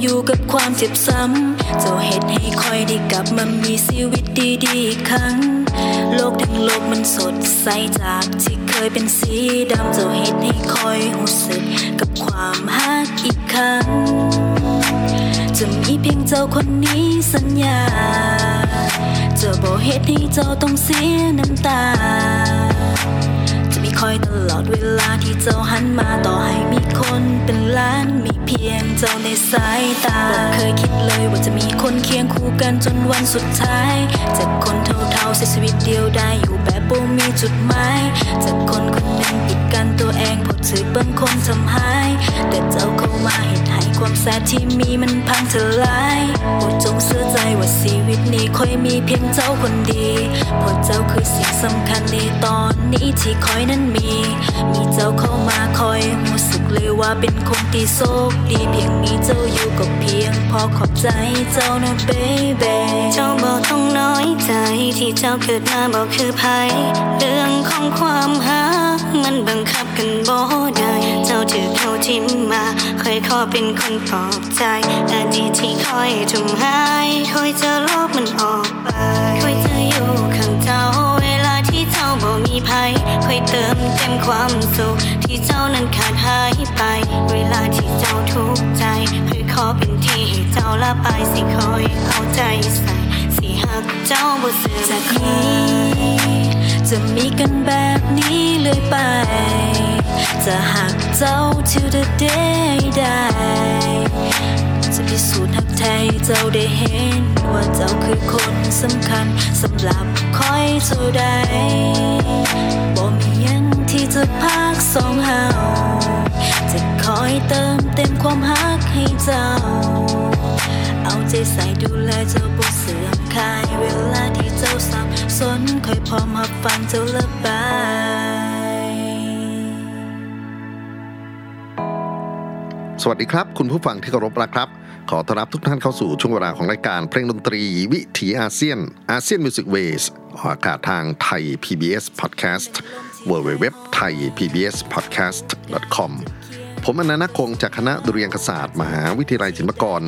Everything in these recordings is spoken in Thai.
อยู่กับความเจ็บซ้ำเจ้าเหตุให้คอยได้กลับมามีชีวิตดีๆอีกครั้ง โลกทั้งโลกมันสดใสจากที่เคยเป็นสีดำเจ้าเหตุให้คอยรู้สึกกับความฮักอีกครั้ง จะมีเพียงเจ้าคนนี้สัญญา จะบอกเหตุให้เจ้าต้องเสียน้ำตา คอยตลอดเวลาที่เจ้าหันมาต่อให้มีคนเป็นล้านมีเพียงเจ้าในสายตาบอกเคยคิดเลยว่าจะมีคนเคียงคู่กันจนวันสุดท้าย จากคนเท่าๆเสียชีวิตเดียวได้อยู่แบบบ่มีจุดหมายจากคนคนหนึ่งปิดกันตัวเองพอถือบางคนทำหาย แต่เจ้าเข้ามาเหตุให้ความแสบที่มีมันพังทลายโปรดจงเสื่อใจว่าชีวิตนี้ค่อยมีเพียงเจ้าคนดีเพราะเจ้าคือสิ่งสำคัญในตอนนี้ที่คอยนั้นมี มีเจ้าเข้ามาคอยรู้สึกเลยว่าเป็นคนที่โชคดีเพียงมีเจ้าอยู่ก็เพียงพอขอบใจเจ้านะเบเบเจ้าบอกต้องน้อยใจที่เจ้าเกิดมาบอกคือภัยเรื่องของความหักมันบังคับกันบ่ได้เจ้าถือเข้าจิ้มมาคอยขอเป็นคนปลอบใจอดีตที่คอยจุ่มหายคอยจะลบมันออกไปคอยจะ มีภัยคอยเติมเต็มความสุข ที่เจ้านั้นขาดหายไป เวลาที่เจ้าทุกข์ใจคอยขอเป็นที่ให้เจ้าละไปสิคอยเอาใจใส่สิหักเจ้าบ่เสื่อมจากนี้จะมีกันแบบนี้เลยไป จะหักเจ้า till the day ได้ พิสูจน์หักแท้เจ้าได้เห็น ว่าเจ้าคือคนสำคัญสำหรับคอยเจ้าได้บ่มียังที่จะพักสองเฮาจะคอยเติมเต็มความหักให้เจ้า เอาใจใส่ดูแลเจ้าบ่เสื่อมคลายเวลาที่เจ้าสับสนคอยพร้อมรับฟังเจ้าละบายสวัสดีครับ คุณผู้ฟังที่เคารพนะครับ ขอต้อนรับทุกท่านเข้าสู่ช่วงเวลาของรายการเพลงดนตรีวิถีอาเซียนอาเซียน Music Wave ออกอากาศทางไทย PBS Podcast w w w t h a i PBS Podcast com ผมอานันท์ นาคคงจากคณะดุริยางคศาสตร์ มหาวิทยาลัยศิลปากร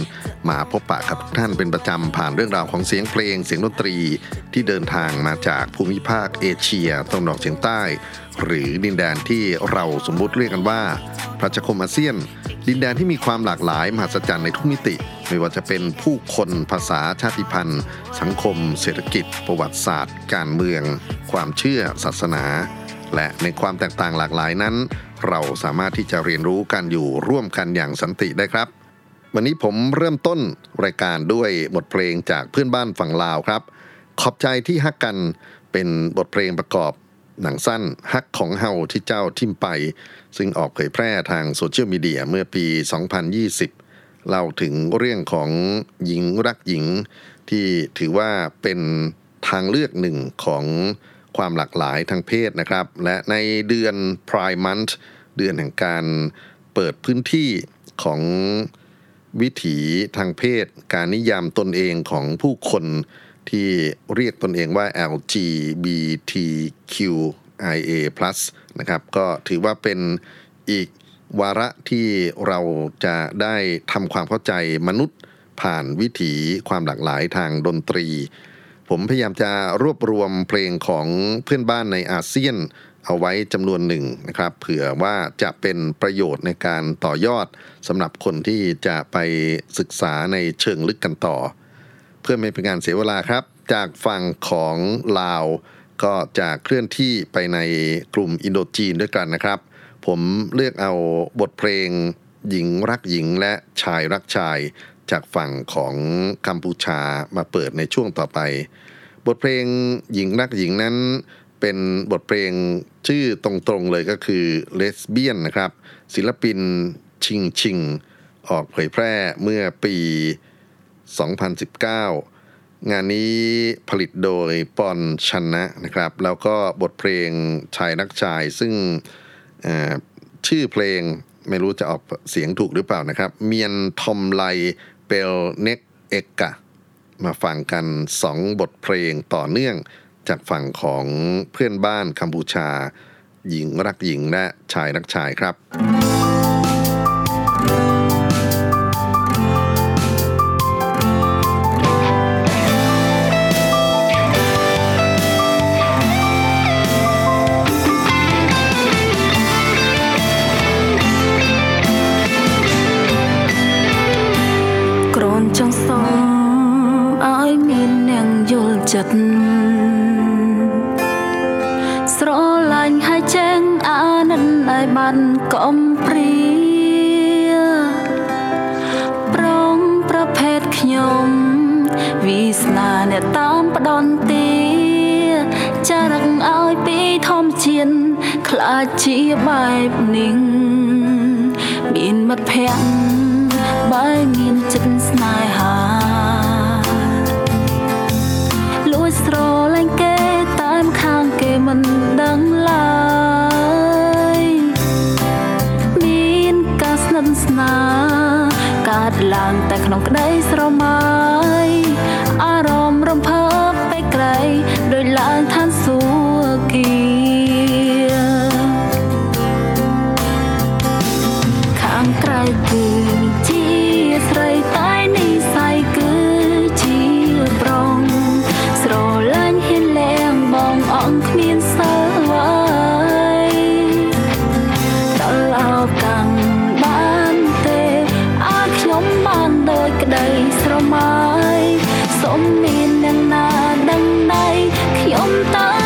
มาพบปะกับทุกท่านเป็นประจำ ผ่านเรื่องราวของเสียงเพลง เสียงดนตรี ที่เดินทางมาจากภูมิภาคเอเชียตะวันออกเฉียงใต้ หรือดินแดนที่เราสมมุติเรียกกันว่า พระจักรคมอาเซียน ดินแดนที่มีความหลากหลายมหัศจรรย์ในทุกมิติ ไม่ว่าจะเป็นผู้คนภาษาชาติพันธุ์ สังคม เศรษฐกิจ ประวัติศาสตร์ การเมือง ความเชื่อศาสนา และในความแตกต่างหลากหลายนั้น เราสามารถที่จะเรียนรู้กันอยู่ร่วมกันอย่างสันติได้ครับ วันนี้ผมเริ่มต้นรายการด้วยบทเพลงจากเพื่อนบ้านฝั่งลาวครับ ขอบใจที่ฮักกันเป็นบทเพลงประกอบหนังสั้นฮักของเฮาที่เจ้าทิมไป ซึ่งออกเผยแพร่ทางโซเชียลมีเดียเมื่อปี 2020 เล่าถึงเรื่องของหญิงรักหญิง ที่ถือว่าเป็นทางเลือกหนึ่งของ ความหลากหลายทางเพศนะครับ และในเดือน Pride Month เดือนแห่งการเปิดพื้นที่ของวิถีทางเพศ การนิยามตนเองของผู้คนที่เรียกตนเองว่า LGBTQIA+ นะครับ ก็ถือว่าเป็นอีกวาระที่เราจะได้ทำความเข้าใจมนุษย์ผ่านวิถีความหลากหลายทางดนตรี ผมพยายามจะรวบรวมเพลงของเพื่อนบ้านในอาเซียน เอาไว้จำนวนหนึ่งนะครับเผื่อว่าจะเป็นประโยชน์ในการต่อยอดสำหรับคนที่จะไปศึกษาในเชิงลึกกันต่อ เพื่อไม่เป็นการเสียเวลาครับ จากฝั่งของลาว ก็จะเคลื่อนที่ไปในกลุ่มอินโดจีนด้วยกันนะครับ ผมเลือกเอาบทเพลงหญิงรักหญิงและชายรักชายจากฝั่งของกัมพูชามาเปิดในช่วงต่อไป บทเพลงหญิงรักหญิงนั้นเป็นบทเพลงชื่อตรงๆเลยก็คือเลสเบี้ยนนะครับ ศิลปินชิงชิง ออกเผยแพร่เมื่อปี 2019 งานนี้ผลิตโดยปอนชันนะนะครับ แล้วก็บทเพลงชายรักชายซึ่งชื่อเพลงไม่รู้จะออกเสียงถูกหรือเปล่านะครับ เมียนทอมไลเปลเน็กเอกกะ มาฟังกันสองบทเพลงต่อเนื่อง จากฝั่งของเพื่อนบ้านกัมพูชา หญิงรักหญิงและชายรักชายครับ ចិត្តស្រឡាញ់ហើយចែងអានិនឲ្យបានកំព្រាប្រងប្រភេទខ្ញុំវាសនាអ្នកតាមផ្ដន់ទាចារឹកឲ្យពីធម្មជាតិខ្លាចជាបែបនេះមានមិត្តភក្តិបើមានចិត្តស្នេហា ស្រឡាញ់គេតាមខាងគេមិនដឹងឡើយមានការស្និទ្ធស្នាលកើតឡើងតែក្នុងក្តីស្រមៃ ដោយក្តីស្រមៃសុំមានអ្នកណាដឹងដៃខ្ញុំទៅ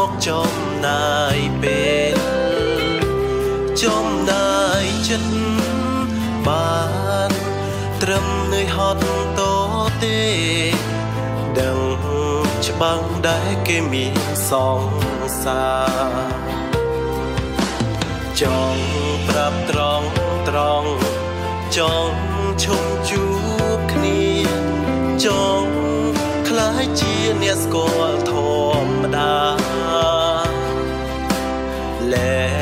មកចំណាយពេលចំណាយចិត្តបានត្រឹមនឿយហត់តទេដឹងច្បាំងដែលគេមានសងសារចង់ប្រាប់ត្រង់ត្រង់ចង់ឈុំជួបគ្នាចង់ខ្លាយជាអ្នកស្គាល់ធម្មតា left.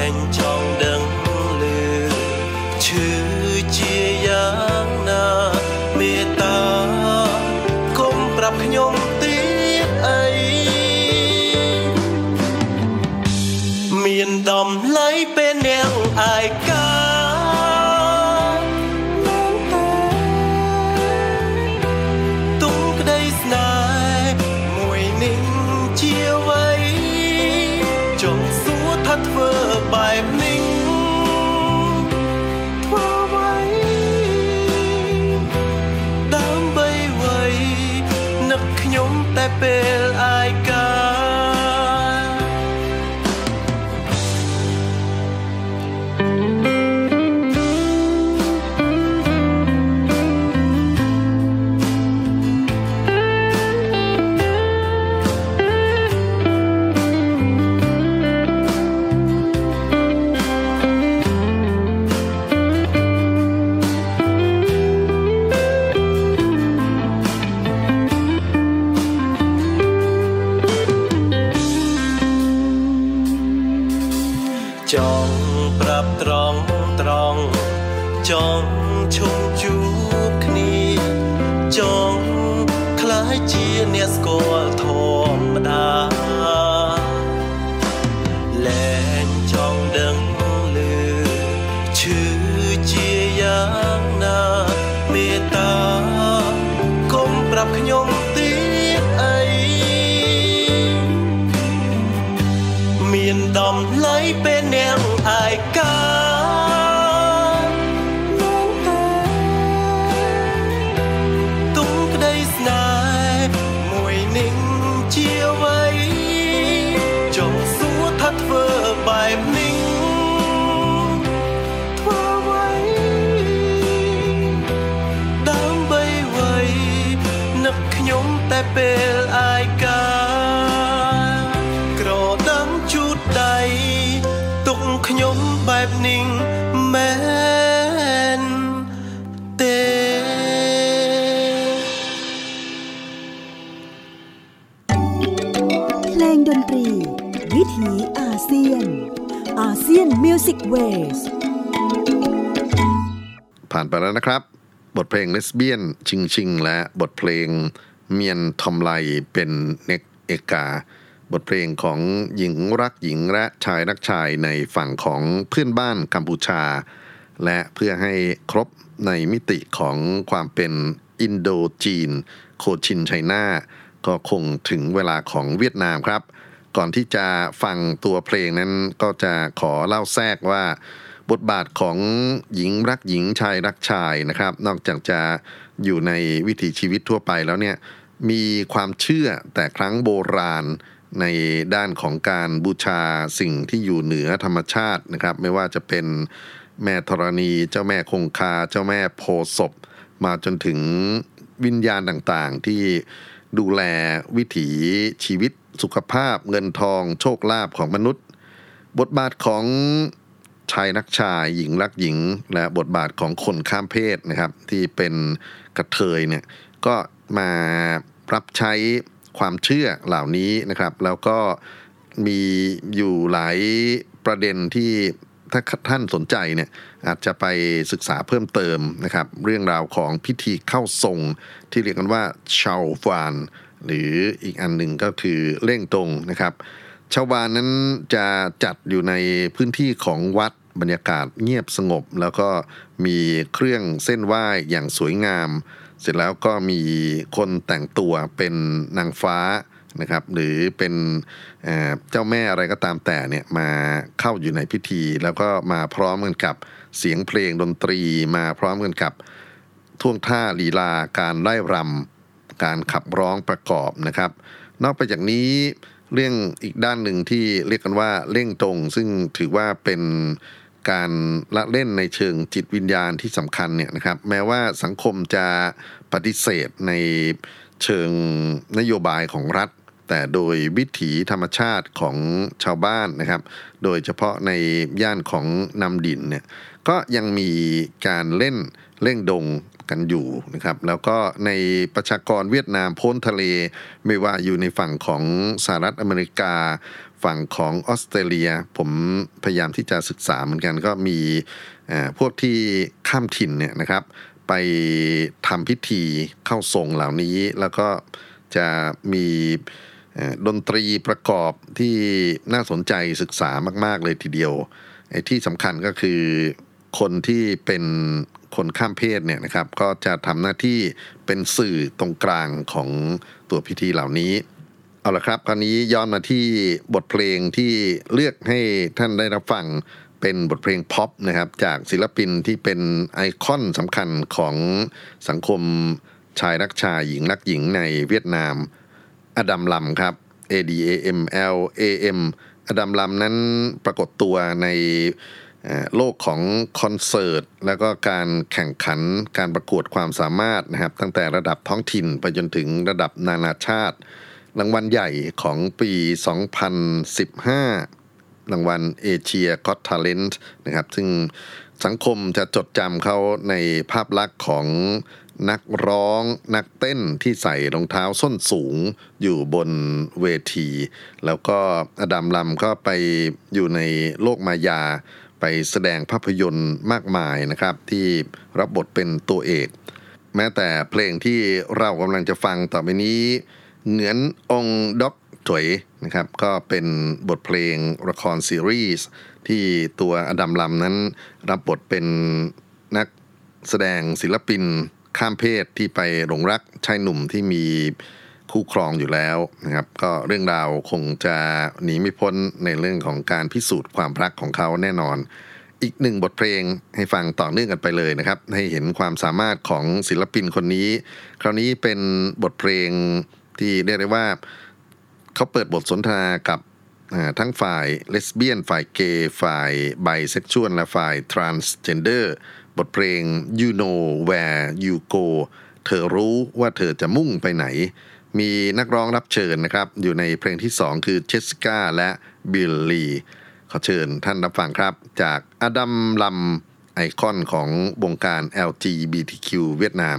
ឈុំជួបគ្នាចង់ខ្លាយជាអ្នកស្គាល់ធម្មតា เซียนมิวสิกเวสผ่านไปแล้วนะครับ บทเพลงเลสเบี้ยน ชิงชิง และบทเพลงเมียนทอมไลเป็นเนกเอกา บทเพลงของหญิงรักหญิงและชายรักชายในฝั่งของเพื่อนบ้านกัมพูชา และเพื่อให้ครบในมิติของความเป็นอินโดจีน โคชินไชน่าก็คงถึงเวลาของเวียดนามครับ ก่อนที่จะฟังตัวเพลงนั้นก็จะขอเล่าแทรกว่า บทบาทของหญิงรักหญิงชายรักชายนะครับ นอกจากจะอยู่ในวิถีชีวิตทั่วไปแล้วเนี่ยมีความเชื่อแต่ครั้งโบราณในด้านของการบูชาสิ่งที่อยู่เหนือธรรมชาตินะครับ ไม่ว่าจะเป็นแม่ธรณีเจ้าแม่คงคาเจ้าแม่โพศพมาจนถึงวิญญาณต่างๆ ที่ดูแลวิถีชีวิต สุขภาพ เงินทอง โชคลาภของมนุษย์ บทบาทของชายนักชายหญิงรักหญิง และบทบาทของคนข้ามเพศนะครับ ที่เป็นกระเทยเนี่ยก็มารับใช้ความเชื่อเหล่านี้นะครับ แล้วก็มีอยู่หลายประเด็นที่ถ้าท่านสนใจเนี่ยอาจจะไปศึกษาเพิ่มเติมนะครับ เรื่องราวของพิธีเข้าทรงที่เรียกกันว่าชาวฟาน หรืออีกอันหนึ่งก็คือเล่งตรงนะครับ ชาวบ้านนั้นจะจัดอยู่ในพื้นที่ของวัดบรรยากาศเงียบสงบ แล้วก็มีเครื่องเส้นไหว้อย่างสวยงาม เสร็จแล้วก็มีคนแต่งตัวเป็นนางฟ้านะครับหรือเป็นเจ้าแม่อะไรก็ตามแต่เนี่ยมาเข้าอยู่ในพิธี แล้วก็มาพร้อมกันกับเสียงเพลงดนตรี มาพร้อมกันกับท่วงท่าลีลาการไล่รำ การขับร้องประกอบนะครับ นอกไปจากนี้เรื่องอีกด้านหนึ่งที่เรียกกันว่าเล่งตรง ซึ่งถือว่าเป็นการละเล่นในเชิงจิตวิญญาณที่สำคัญเนี่ยนะครับ แม้ว่าสังคมจะปฏิเสธในเชิงนโยบายของรัฐ แต่โดยวิถีธรรมชาติของชาวบ้านนะครับ โดยเฉพาะในย่านของนำดินเนี่ยก็ยังมีการเล่นเล่งดง กันอยู่นะครับ แล้วก็ในประชากรเวียดนามพ้นทะเล ไม่ว่าอยู่ในฝั่งของสหรัฐอเมริกา ฝั่งของออสเตรเลีย ผมพยายามที่จะศึกษาเหมือนกันก็มีพวกที่ข้ามถิ่นเนี่ยนะครับ ไปทำพิธีเข้าทรงเหล่านี้ แล้วก็จะมีดนตรีประกอบที่น่าสนใจศึกษามาก ๆ เลยทีเดียวไอ้ที่สำคัญก็คือคนที่เป็น คนข้ามเพศเนี่ยนะครับก็จะทำหน้าที่เป็นสื่อตรงกลางของตัวพิธีเหล่านี้ เอาละครับคราวนี้ย้อนมาที่บทเพลงที่เลือกให้ท่านได้รับฟังเป็นบทเพลงพ็อปนะครับจากศิลปินที่เป็นไอคอนสำคัญของสังคมชายรักชายหญิงรักหญิงในเวียดนาม อดัมลัมครับ A D A M L A M อดัมลัมนั้นปรากฏตัวใน โลกของคอนเสิร์ตแล้วก็การแข่งขันการประกวดความสามารถนะครับ ตั้งแต่ระดับท้องถิ่นไปจนถึงระดับนานาชาติ รางวัลใหญ่ของปี 2015 รางวัลเอเชียก็ตทาเลนต์นะครับ ซึ่งสังคมจะจดจำเขาในภาพลักษณ์ของนักร้องนักเต้นที่ใส่รองเท้าส้นสูงอยู่บนเวที แล้วก็อดัมลำก็ไปอยู่ในโลกมายา ไปแสดงภาพยนตร์มากมายนะครับ ที่รับบทเป็นตัวเอก แม้แต่เพลงที่เรากำลังจะฟังต่อไปนี้เหนือนองด็อกถวยนะครับ ก็เป็นบทเพลงละครซีรีส์ที่ตัวอดัมลำนั้นรับบทเป็นนักแสดงศิลปินข้ามเพศที่ไปหลงรักชายหนุ่มที่มี คู่ครองอยู่แล้วนะครับก็เรื่องราวคงจะหนีไม่พ้นในเรื่องของการพิสูจน์ความรักของเขาแน่นอน อีกหนึ่งบทเพลงให้ฟังต่อเนื่องกันไปเลยนะครับ ให้เห็นความสามารถของศิลปินคนนี้ คราวนี้เป็นบทเพลงที่เรียกได้ว่าเขาเปิดบทสนทนากับทั้งฝ่ายเลสเบี้ยน ฝ่ายเกย์ฝ่ายไบเซ็กชวลและฝ่ายทรานส์เจนเดอร์บทเพลง You Know Where You Go เธอรู้ว่าเธอจะมุ่งไปไหน มีนักร้องรับเชิญนะครับ อยู่ในเพลงที่สองคือเจสสิก้าและบิลลีขอเชิญท่านรับฟังครับ จากอดัมลัมไอคอนของวงการ LGBTQ เวียดนาม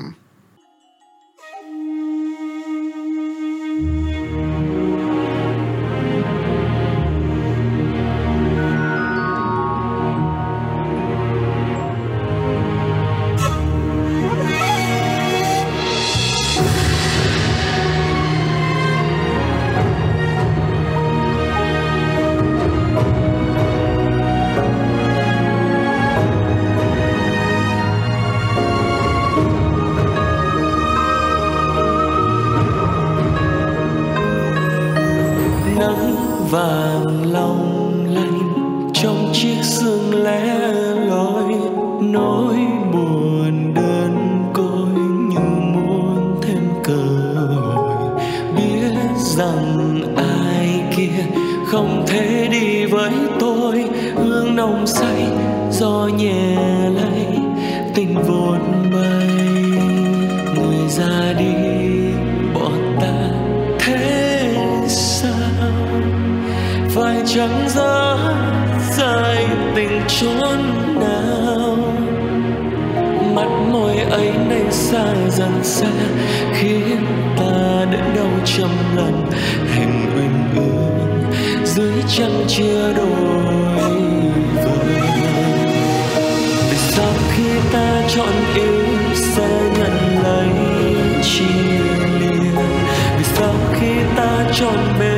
chọn yêu sẽ nhận lấy chia ly. vì sau khi ta chọn bên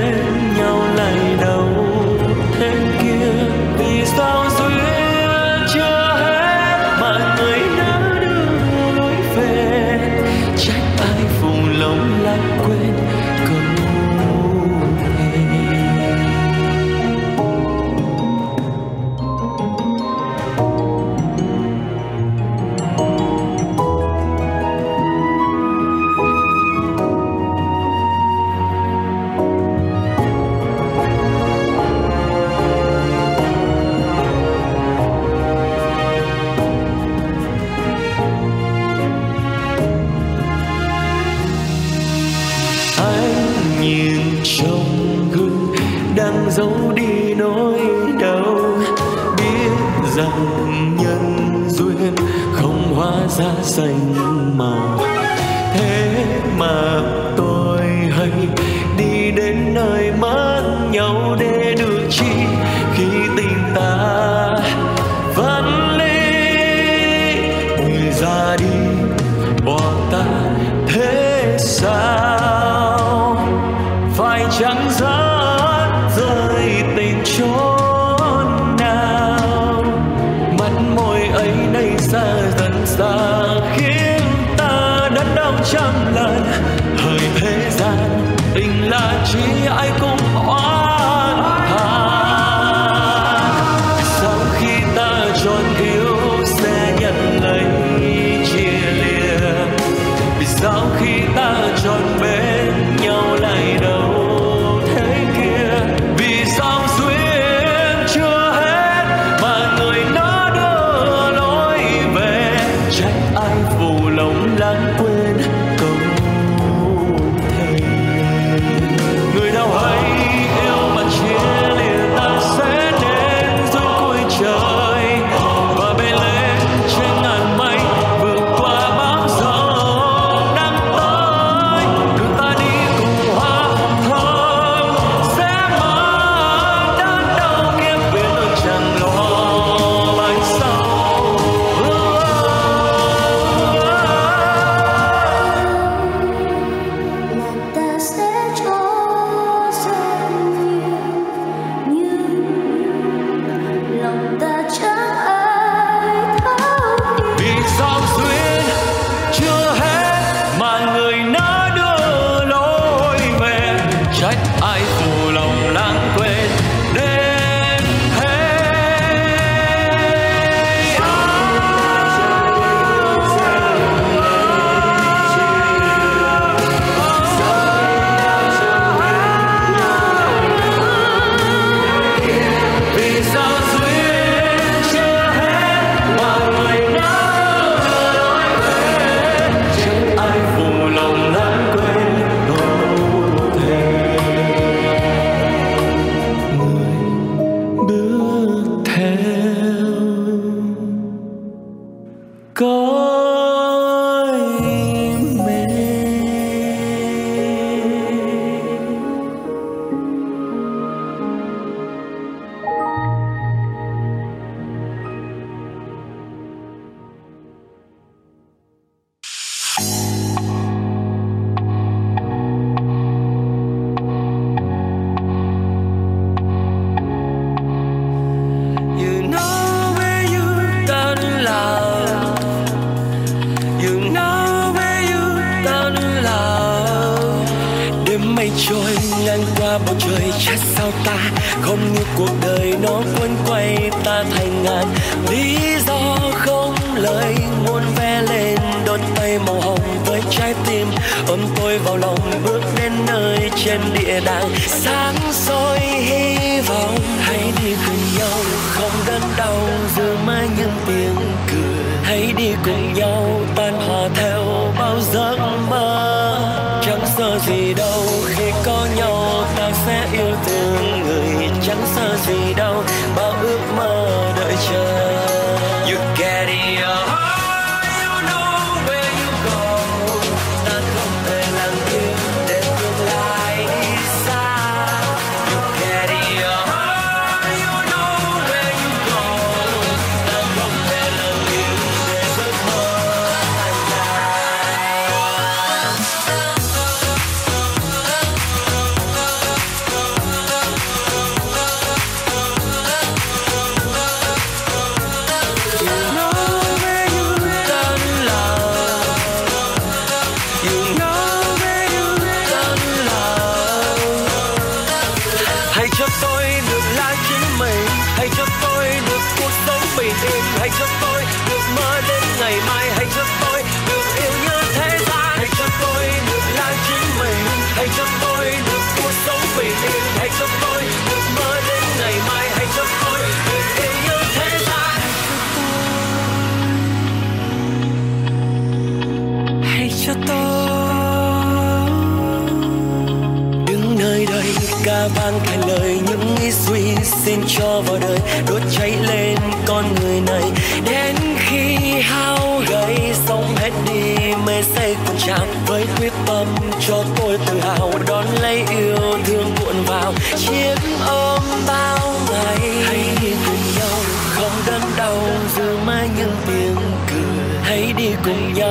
xin cho vào đời, đốt cháy lên con người này. Đến khi hao gầy sống hết đi mê say cuồng trào với quyết tâm cho tôi tự hào. Đón lấy yêu thương cuộn vào chiếc ôm bao ngày. Hãy đi cùng nhau, không đớn đau dù mãi những tiếng cười. Hãy đi cùng nhau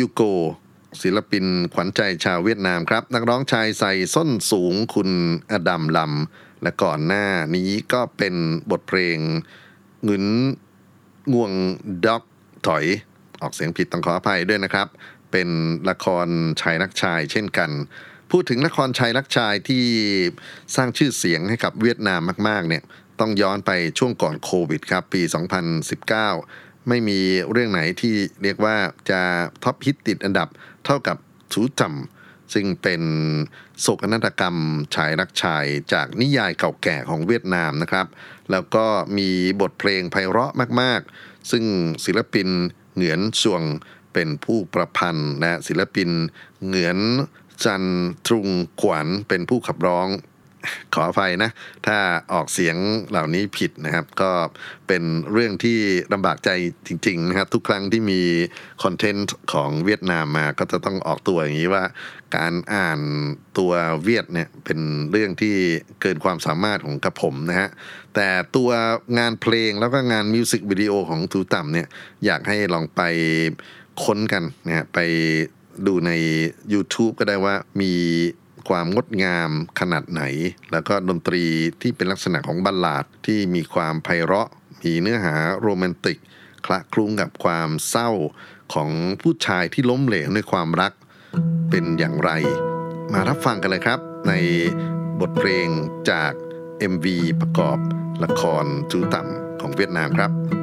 You Know Where You Go ศิลปินขวัญใจชาวเวียดนามครับ นักร้องชายใส่ส้นสูงคุณอดัมลำ และก่อนหน้านี้ก็เป็นบทเพลงเงินง่วงด็อกถอย ออกเสียงผิดต้องขออภัยด้วยนะครับ เป็นละครชายรักชายเช่นกัน พูดถึงละครชายรักชายที่สร้างชื่อเสียงให้กับเวียดนามมาก ๆ เนี่ย ต้องย้อนไปช่วงก่อนโควิดครับ ปี 2019 ไม่มีเรื่องไหนที่เรียกว่าจะท็อปฮิตติดอันดับเท่ากับชูจำซึ่งเป็นโศกนาฏกรรมชายรักชายจากนิยายเก่าแก่ของเวียดนามนะครับ แล้วก็มีบทเพลงไพเราะมาก ๆ ซึ่งศิลปินเหงือนชวงเป็นผู้ประพันธ์และศิลปินเหงือนจันทรุงขวัญเป็นผู้ขับร้อง ขออภัยนะ ถ้าออกเสียงเหล่านี้ผิดนะครับ ก็เป็นเรื่องที่ลำบากใจจริง ๆ นะครับ ทุกครั้งที่มีคอนเทนต์ของเวียดนามมาก็จะต้องออกตัวอย่างนี้ว่า การอ่านตัวเวียดเนี่ยเป็นเรื่องที่เกินความสามารถของกระผมนะฮะแต่ตัวงานเพลงแล้วก็งานมิวสิกวิดีโอของทูต่ำเนี่ยอยากให้ลองไปค้นกันนะฮะไปดูใน YouTube ก็ได้ว่ามี ความงดงามขนาดไหน แล้วก็ดนตรีที่เป็นลักษณะของบัลลาดที่มีความไพเราะ มีเนื้อหาโรแมนติก คละคลุ้งกับความเศร้าของผู้ชายที่ล้มเหลวในความรักเป็นอย่างไร มารับฟังกันเลยครับ ในบทเพลงจาก MV ประกอบละครจูต่ำของเวียดนามครับ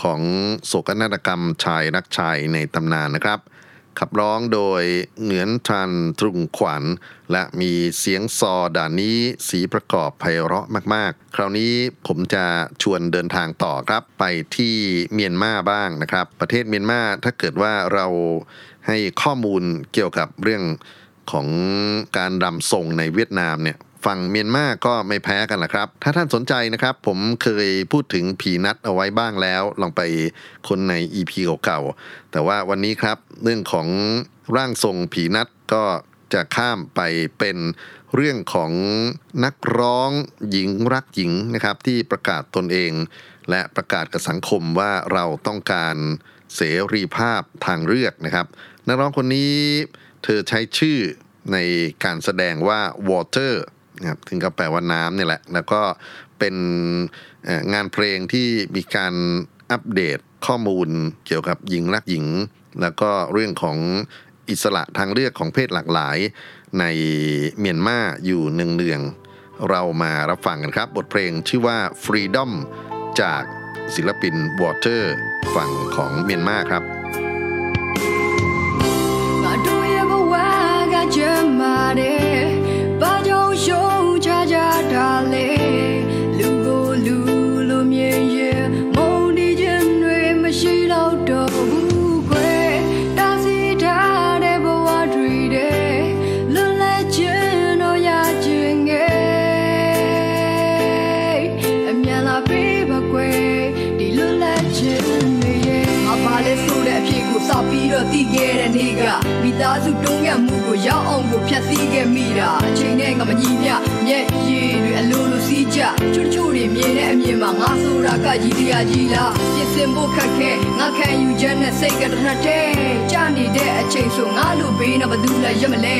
ของโศกนาฏกรรมชายรักชายในตำนานนะครับ ขับร้องโดยเหงือนทันตรุงขวัญ และมีเสียงซอด่านนี้สีประกอบไพเราะมากๆ คราวนี้ผมจะชวนเดินทางต่อครับไปที่เมียนมาบ้างนะครับ ประเทศเมียนมาถ้าเกิดว่าเราให้ข้อมูลเกี่ยวกับเรื่องของการรำทรงในเวียดนามเนี่ย ฝั่งเมียนมาก็ไม่แพ้กันแหละครับ ถ้าท่านสนใจนะครับ ผมเคยพูดถึงผีนัดเอาไว้บ้างแล้ว ลองไปคนใน EP เก่าๆ แต่ว่าวันนี้ครับเรื่องของร่างทรงผีนัดก็จะข้ามไปเป็นเรื่องของนักร้องหญิงรักหญิงนะครับ ที่ประกาศตนเอง และประกาศกับสังคมว่าเราต้องการเสรีภาพทางเลือกนะครับ นักร้องคนนี้เธอใช้ชื่อในการแสดงว่า water นะครับถึงกับแปลว่าน้ำเนี่ยแหละ แล้วก็เป็นงานเพลงที่มีการอัปเดตข้อมูลเกี่ยวกับหญิงรักหญิง แล้วก็เรื่องของอิสระทางเลือกของเพศหลากหลาย ในเมียนมาอยู่เนืองๆเรามารับฟังกันครับ บทเพลงชื่อว่า Freedom จากศิลปิน Water ฝั่งของเมียนมาครับငါ ပြီးတော့တည်ခဲ့တဲ့နေ့ကမိသားစုတုံးကမှုကိုရောက်အောင်ကိုဖြတ်စည်းခဲ့မိတာအချိန်နဲ့ငါမကြီးမြမြက်ရည် အလိုလိုစီးကြချွတ်ချွတ်တွေမြင်တဲ့အမြင်မှာငါဆိုတာကကြီးတရားကြီးလားပြင်ဆင်ဖို့ခက်ခဲငါခံယူချက်နဲ့စိတ်ကတစ်နှစ်တည်းကြာနေတဲ့အချိန်ဆိုငါလိုဘေးနဲ့ဘသူလဲရမလဲ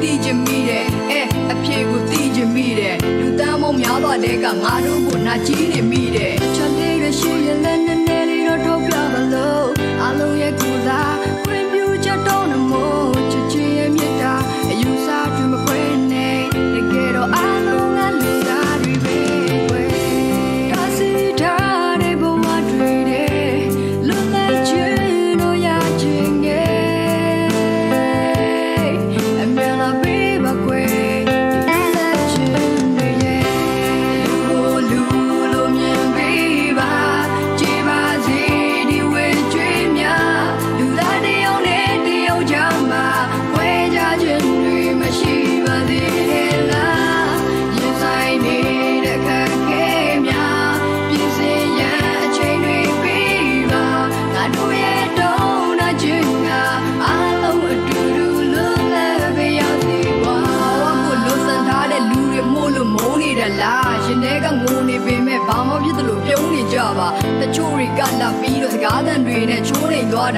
တည်ချင်မိတယ်အဲအဖြေကိုတည်ချင်မိတယ်လူသားမုံများသွားတဲ့ကငါတို့ကိုနာကြီးနေမိတယ်ချက်လေးရရှိရင်လည်းနည်းနည်းလေးတော့ထုတ်ပြပါလို့အလုံးရဲ့ကိုယ်စား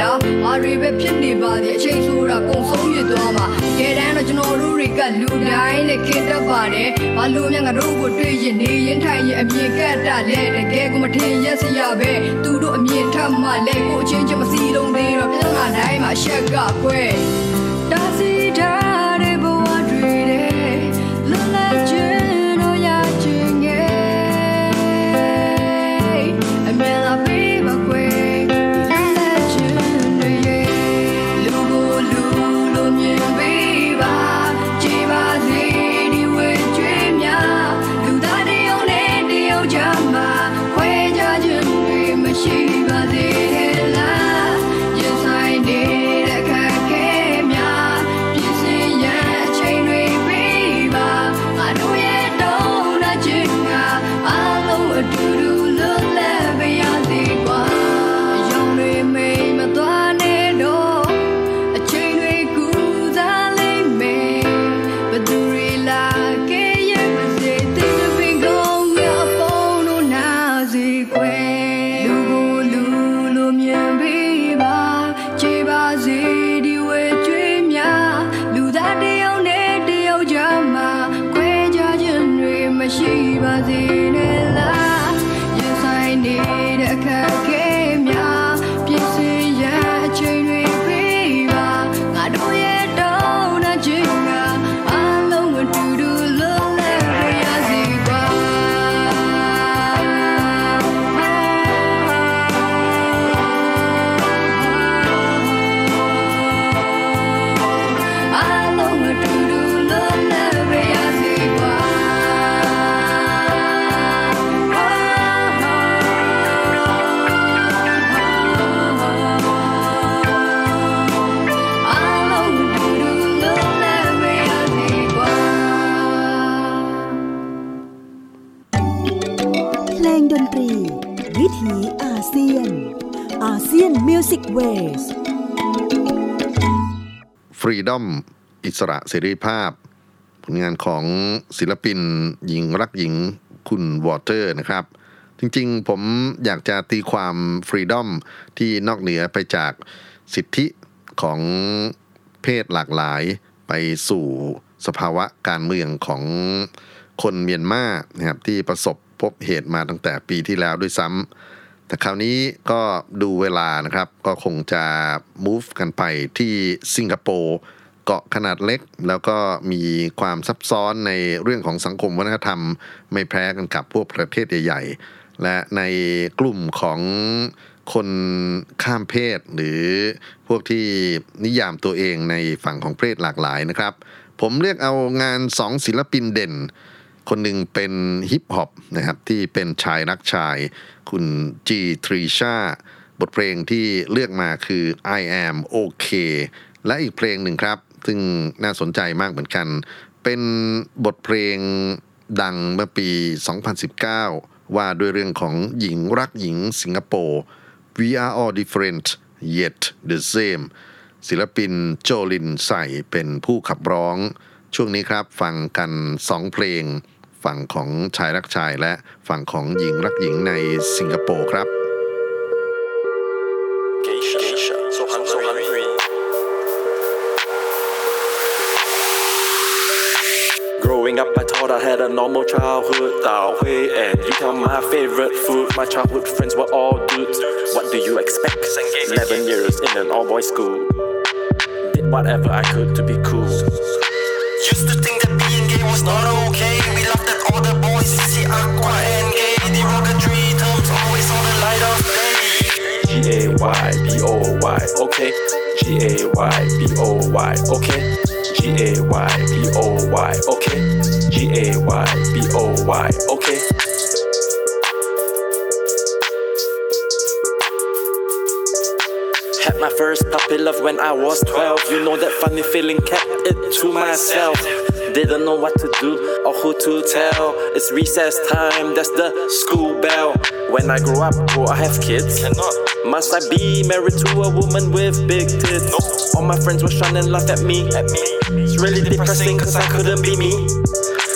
တာဘာတွေပဲဖြစ်နေပါသေးအချိန်ဆိုတာကုံဆုံးရသွားမှာကဲတမ်းတော့ကျွန်တော်တို့တွေကလူတိုင်းနဲ့ခင်တတ်ပါတယ်ဘာလို့များငါတို့ကိုတွေ့ရင်နေရင်ထိုင်ရင်အမြင်ကတ်တာလဲတကယ်ကိုမထင်ရက်စရာပဲသူတို့အမြင်ထပ်မှလဲကိုအချင်းချင်းမစီလုံးသေးတော့ပြဿနာတိုင်းမှာအရှက်ကကွဲ ระเสรีภาพ ผลงานของศิลปินหญิงรักหญิงคุณวอเตอร์นะครับ จริงๆ ผมอยากจะตีความ Freedom ที่นอกเหนือไปจากสิทธิของเพศหลากหลายไปสู่สภาวะการเมืองของคนเมียนมานะครับที่ประสบพบเหตุมาตั้งแต่ปีที่แล้วด้วยซ้ำแต่คราวนี้ก็ดูเวลานะครับก็คงจะ move กันไปที่สิงคโปร์ เกาะขนาดเล็ก แล้วก็มีความซับซ้อนในเรื่องของสังคมวัฒนธรรม ไม่แพ้กันกับพวกประเทศใหญ่ ๆ และในกลุ่มของคนข้ามเพศ หรือพวกที่นิยามตัวเองในฝั่งของเพศหลากหลายนะครับ ผมเรียกเอางานสองศิลปินเด่น คนหนึ่งเป็นฮิปฮอปนะครับที่เป็นชายรักชาย คุณจีทรีชาบทเพลงที่เลือกมาคือ I am okay และอีกเพลงหนึ่งครับ ซึ่งน่าสนใจมากเหมือนกัน เป็นบทเพลงดังเมื่อปี 2019 ว่าด้วยเรื่องของหญิงรักหญิงสิงคโปร์ We are all different yet the same ศิลปินโจลินใส่เป็นผู้ขับร้อง ช่วงนี้ครับฟังกันสองเพลง ฝั่งของชายรักชายและฝั่งของหญิงรักหญิงในสิงคโปร์ครับ Growing up, I thought I had a normal childhood, Hui, and you tell my favorite food. My childhood friends were all dudes. What do you expect? 11 years in an all boys school. Did whatever I could to be cool. Used to think that being gay was not okay. We laughed at all the boys, CC Aqua Y B O Y, okay. G A Y B O Y, okay. G A Y B O Y, okay. G A Y B O Y, okay. Had my first puppy love when I was 12. You know that funny feeling, kept it to myself. Didn't know what to do or who to tell. It's recess time, that's the school bell. When I grow up, will I have kids? Cannot. Must I be married to a woman with big tits? No. All my friends were trying and laugh at me. At me. It's really depressing cause I couldn't be me.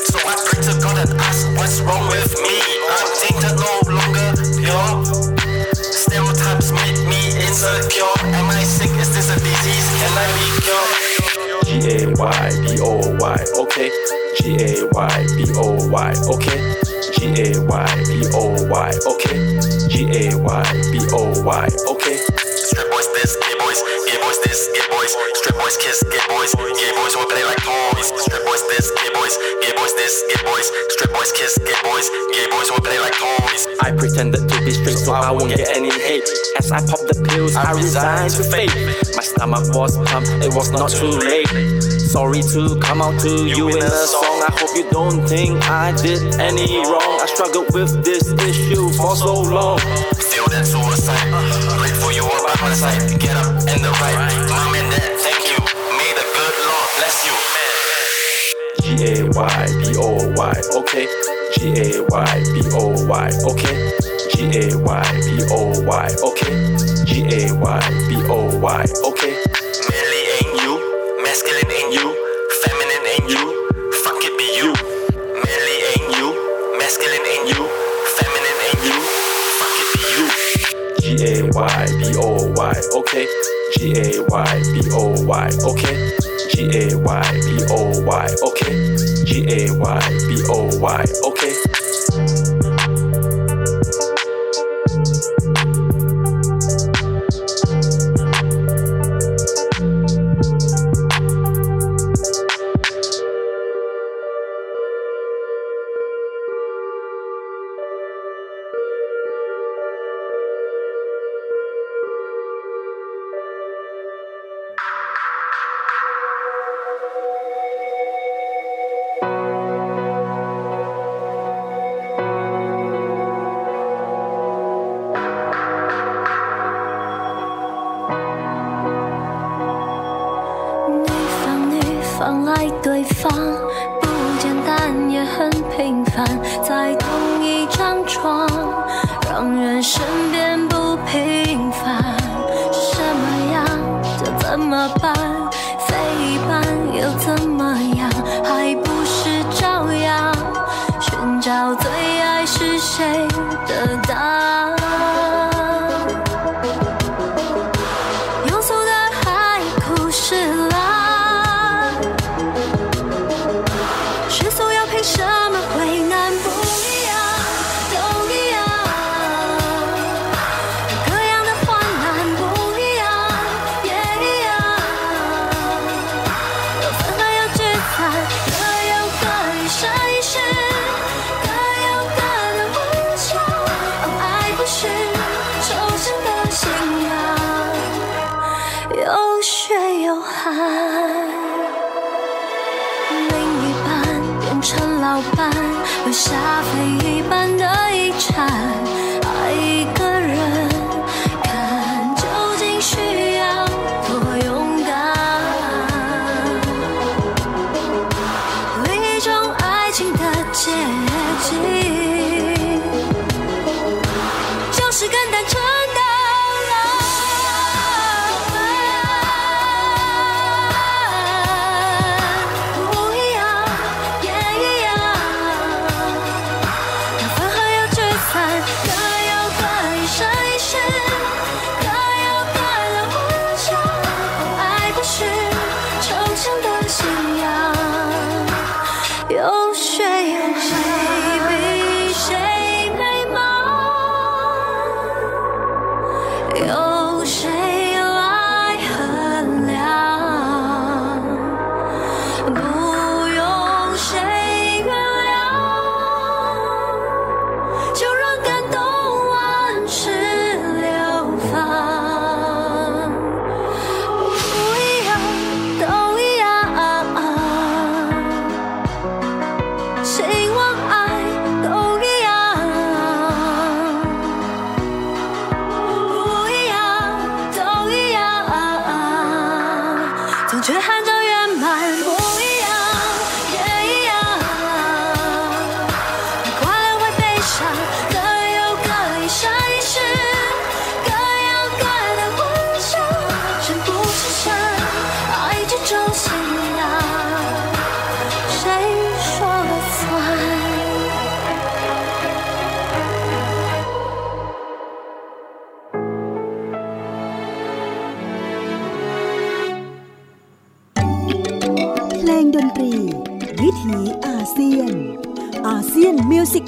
So I pray to God and ask what's wrong with me. I'm tainted no longer pure. Stereotypes make me insecure. Am I sick? Is this a disease? Can I be cured? G A Y B O Y, okay. G A Y B O Y, okay. G A Y B O Y, okay. G A Y B O Y, okay. Strip boys this, gay boys, gay boys this, gay boys. Strip boys kiss, gay boys, gay boys will play like toys. Strip boys this, gay boys, gay boys this, gay boys. Strip boys kiss, gay boys, gay boys will play like toys. I pretended to be straight so I won't get any hate. As I pop the pills, I resigned to fate. My stomach was pumped, it was not too late. Sorry to come out to you in a song. I hope you don't think I did any wrong. I struggled with this issue for so long. Feel that suicide. Grateful you were by my side. Get up and the right. G A Y B O Y, okay. G A Y B O Y, okay. G A Y B O Y, okay. G A Y B O Y, okay. Manly ain't you, masculine ain't you, feminine ain't you. Fuck it, be you. Manly ain't you, masculine ain't you, feminine ain't you. Fuck it, be you. G A Y B O Y, okay. G A Y B O Y, okay. G A Y B O Y, okay. G A Y B O Y, okay. 留下飞一般的遗产。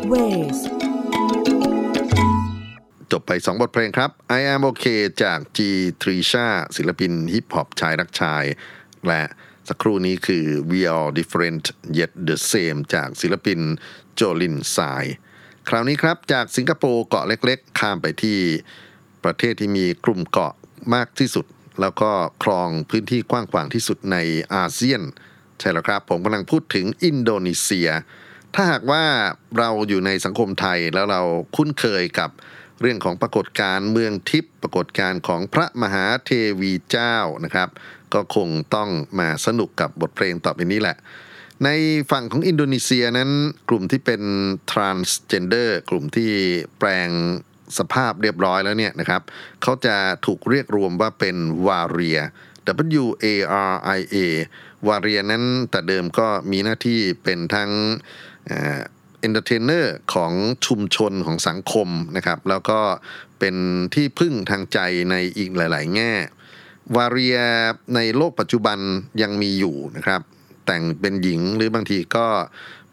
Music Waveจบไป 2 บทเพลงครับ I am okay จาก G t r i s h a ศิลปินฮิปฮอปชายรักชาย และสักครู่นี้คือ We Are Different Yet the Same จากศิลปิน Jolin Tsai คราวนี้ครับจากสิงคโปร์เกาะเล็กๆ ข้ามไปที่ประเทศที่มีกลุ่มเกาะมากที่สุด แล้วก็ครองพื้นที่กว้างขวางที่สุดในอาเซียน ใช่แล้วครับ ผมกำลังพูดถึงอินโดนีเซีย ถ้าหากว่าเราอยู่ในสังคมไทยแล้วเราคุ้นเคยกับเรื่องของปรากฏการณ์เมืองทิพย์ปรากฏการณ์ของพระมหาเทวีเจ้านะครับ ก็คงต้องมาสนุกกับบทเพลงต่อไปนี้แหละ ในฝั่งของอินโดนีเซียนั้นกลุ่มที่เป็น transgender กลุ่มที่แปลงสภาพเรียบร้อยแล้วเนี่ยนะครับเขาจะถูกเรียกรวมว่าเป็นวาเรีย W A R I A วาเรียนั้นแต่เดิมก็มีหน้าที่เป็นทั้ง entertainer ของชุมชนของสังคมนะครับ แล้วก็เป็นที่พึ่งทางใจในอีกหลาย ๆ แง่ Waria ในโลกปัจจุบันยังมีอยู่นะครับ แต่งเป็นหญิงหรือบางทีก็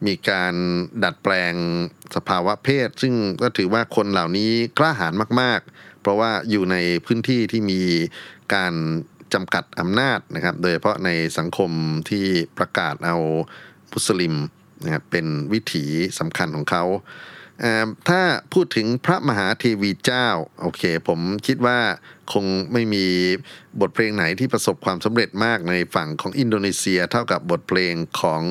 มีการดัดแปลงสภาวะเพศ ซึ่งก็ถือว่าคนเหล่านี้กล้าหาญมาก ๆ เพราะว่าอยู่ในพื้นที่ที่มีการจำกัดอำนาจนะครับ โดยเฉพาะในสังคมที่ประกาศเอามุสลิม นะครับเป็นวิถีสำคัญของเขาถ้าพูดถึงพระมหาเทวีเจ้าโอเค ผมคิดว่าคงไม่มีบทเพลงไหนที่ประสบความสำเร็จมากในฝั่งของอินโดนีเซีย เท่ากับบทเพลงของ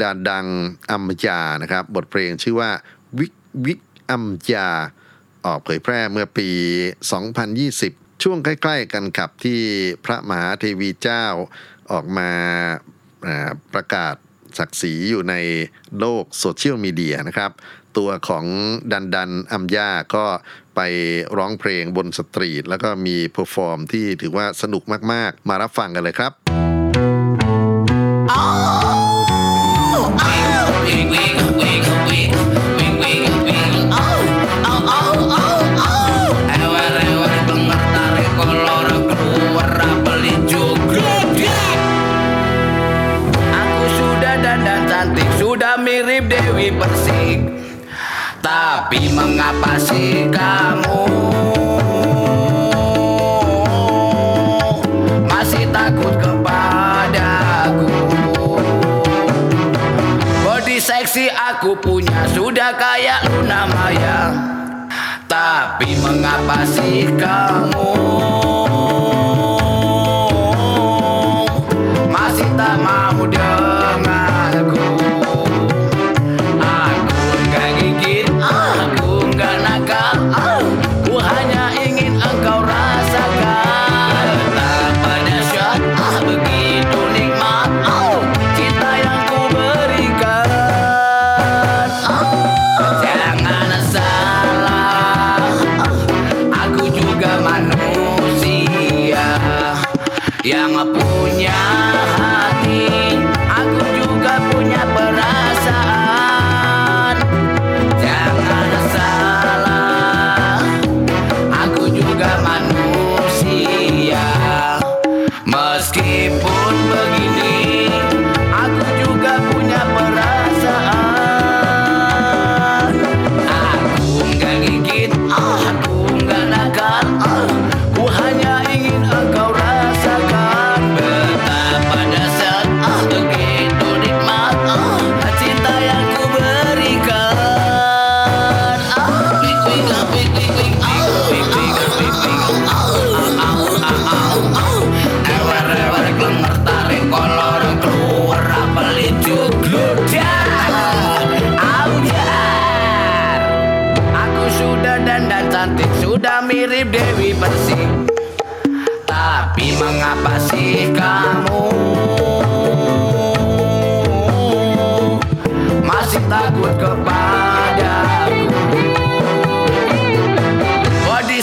ดาดังอัมยานะครับ บทเพลงชื่อว่าวิกวิกอัมยา ออกเผยแพร่เมื่อปี 2020 ช่วงใกล้ ๆ กันกับที่พระมหาเทวีเจ้าออกมาประกาศ ศักดิ์ศรีอยู่ในโลกโซเชียลมีเดียนะครับ ตัวของดันดันอัมยาก็ไปร้องเพลงบน street แล้วก็มี perform ที่ถือว่าสนุกมากๆ มารับฟังกันเลยครับ Dewi Persik. Tapi mengapa sih kamu Masih takut kepadaku? Body seksi aku punya sudah kayak Luna Maya. Tapi mengapa sih kamu Masih tak mau denganku punya hati. Aku juga punya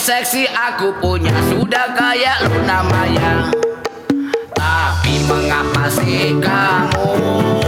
seksi aku punya. Sudah kayak Luna Maya. Tapi mengapa sih kamu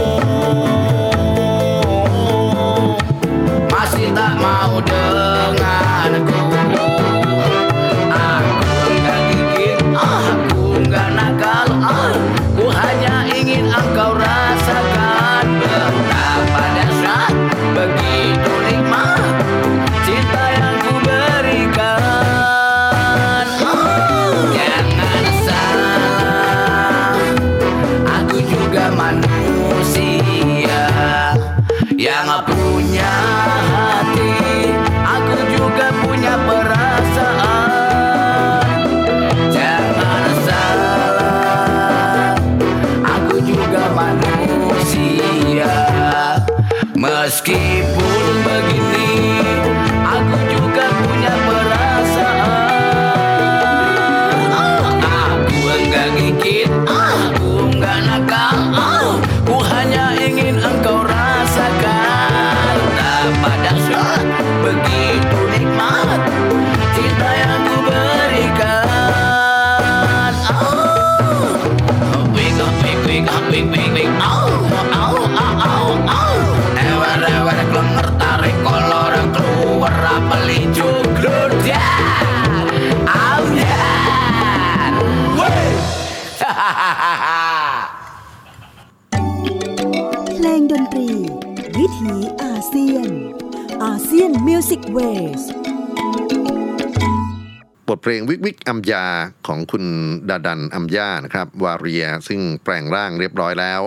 ของคุณดาดันอัมย่านะครับ วาเรียซึ่งแปลงร่างเรียบร้อยแล้ว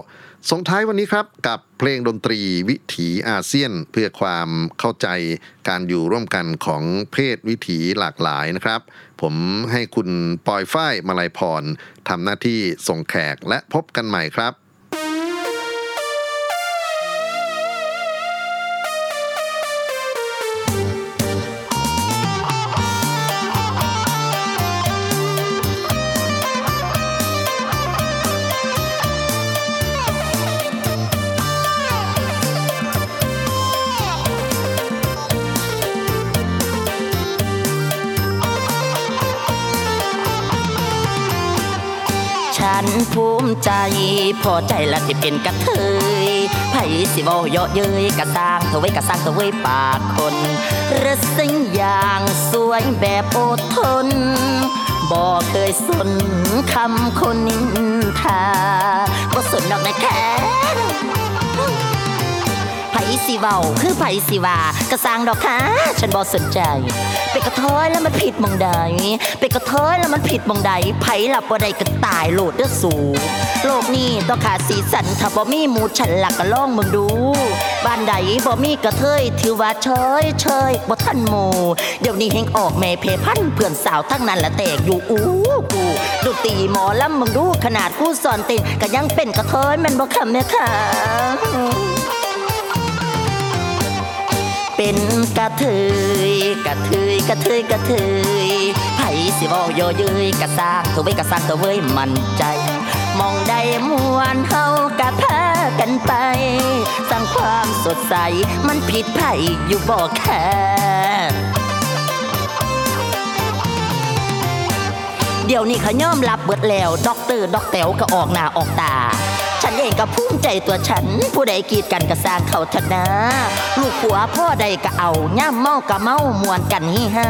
ส่งท้ายวันนี้ครับกับเพลงดนตรีวิถีอาเซียนเพื่อความเข้าใจการอยู่ร่วมกันของเพศวิถีหลากหลายนะครับ ผมให้คุณปอยฝ้ายมาลัยพรทำหน้าที่ส่งแขกและพบกันใหม่ครับ ฉันภูมิใจ พอใจละที่เป็นกระเทยไผสิเว้าเยาะเย้ยกะสร้างเธอไว้กะสร้างเธอไว้ปากคนระสิ่งอย่างสวยแบบอดทนบ่เคยสนคำคนนินทาบ่สนดอกนะแค่ สิเว้าคือไผสิว่ากระสร้างดอกค่ะฉันบ่สนใจเป็นกระเทยแล้วมันผิดมองใดเป็นกระเทยแล้วมันผิดมองใดไผหลับบ่ได้ก็ตายโลดเด้อสูโลกนี้ต้องขาดสีสันถ้าบ่มีหมูฉันหลักก็ลองมึงดู บ้านใดบ่มีกระเทยถือว่าเชยเชยบ่ทันหมูเดี๋ยวนี้เฮงออกแม่เพพันเพื่อนสาวทั้งนั้นละแตกอยู่อู้กูดูตีหมอลำมึงดูขนาดกูสอนเต้นก็ยังเป็นกระเทยแม่นบ่คำแม่ค่ะ เป็นกระเทยกระเทยกระเทยกระเทยไผสิเว้าโยเย้ยกระซากเธอไว้กระซากเธอไว้มั่นใจ มองได้มวนเฮากะพากันไป สร้างความสดใสมันผิดไผอยู่บ่แค่เดี๋ยวนี้เขายอมรับเบิดแล้วด็อกเตอร์ด็อกแต๋วก็ออกหน้าออกตา ฉันเองก็ภูมิใจตัวฉัน ผู้ใดกีดกันก็สร้างเขาเถอะนะลูกผัวพ่อใดก็เอาย่ำเมาก็เมามวนกันฮิฮา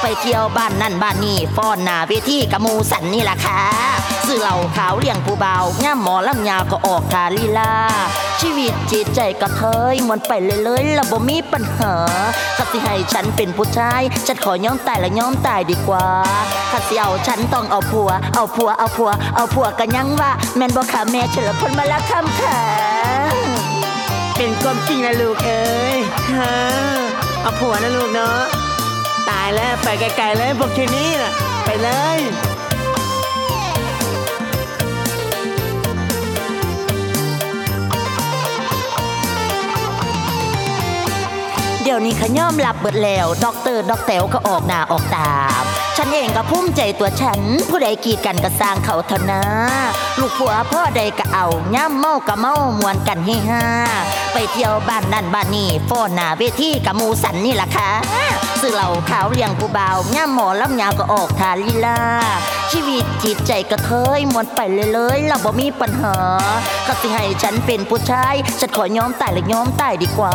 ไปเที่ยวบ้านนั่นบ้านนี่ฟ้อนหน้าเวทีกะมูสันนี่ล่ะค่ะซื้อเหล้าขาวเลี้ยงผู้เบาย่ำหมอลำยาก็ออกคาลีลา ชีวิตจิตใจก็เคยมวนไปเลยเลยๆและบ่มีปัญหาถ้าสิให้ฉันเป็นผู้ชาย ฉันขอยอมตายและยอมตายดีกว่าถ้าสิเอาฉันต้องเอาผัว เอาผัวเอาผัว เอาผัวกันยังว่าแม่นบ่ค่ะแม่เฉลิมพลมาละคำค่ะเป็นความจริงนะลูกเอ้ยฮะเอาผัวนะลูกเนาะ ตายแล้วไปไกลๆเลยพวกทีนี้น่ะ ไปเลยเดี๋ยวนี้ขย่อมรับเบิดแล้วด็อกเตอร์ด็อกแต๋วก็ออกหน้าออกตา ฉันเองก็ภูมิใจตัวฉัน ผู้ใดกีดกันก็สร้างเขาเถอะนะลูกผัวพ่อใดก็เอาย่ำเมาก็เมามวนกันเฮฮาไปเที่ยวบ้านนั่นบ้านนี่ฟ้อนหน้าเวทีกับมูสันนี่ล่ะค่ะซื้อเหล่าขาวเลี้ยงผู้บ่าวย่ำหมอลำยาวก็ออกทาลีลาชีวิตจิตใจก็เคยมวนไปเลยเลยเราบ่มีปัญหาเขาสิให้ฉันเป็นผู้ชายฉันขอยอมตายเลยยอมตายดีกว่า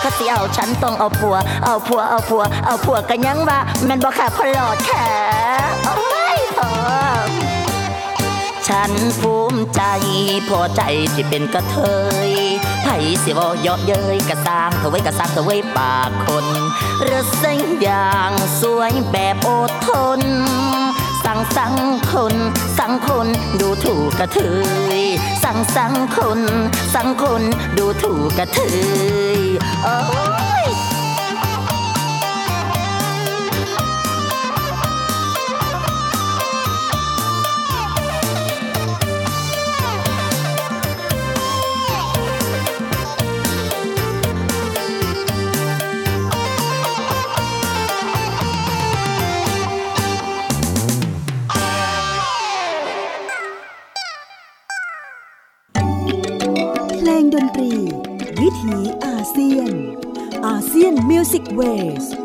เขาสิเอาฉันต้องเอาผัว เอาผัวเอาผัว เอาผัวกันยังว่าแมันบ่ค่ะพอหลอดแค่ ฉันภูมิใจพอใจที่เป็นกระเทยไผสิบ่เยาะเย้ยกระสางเธอไว้กระสร้างเธอไว้ปากคนเรือสิ่งอย่างสวยแบบอดทน สั่งสังคน สังคนดูถูกกระเทยสั่งสังคน สังคนดูถูกกระเทยโอ้ งด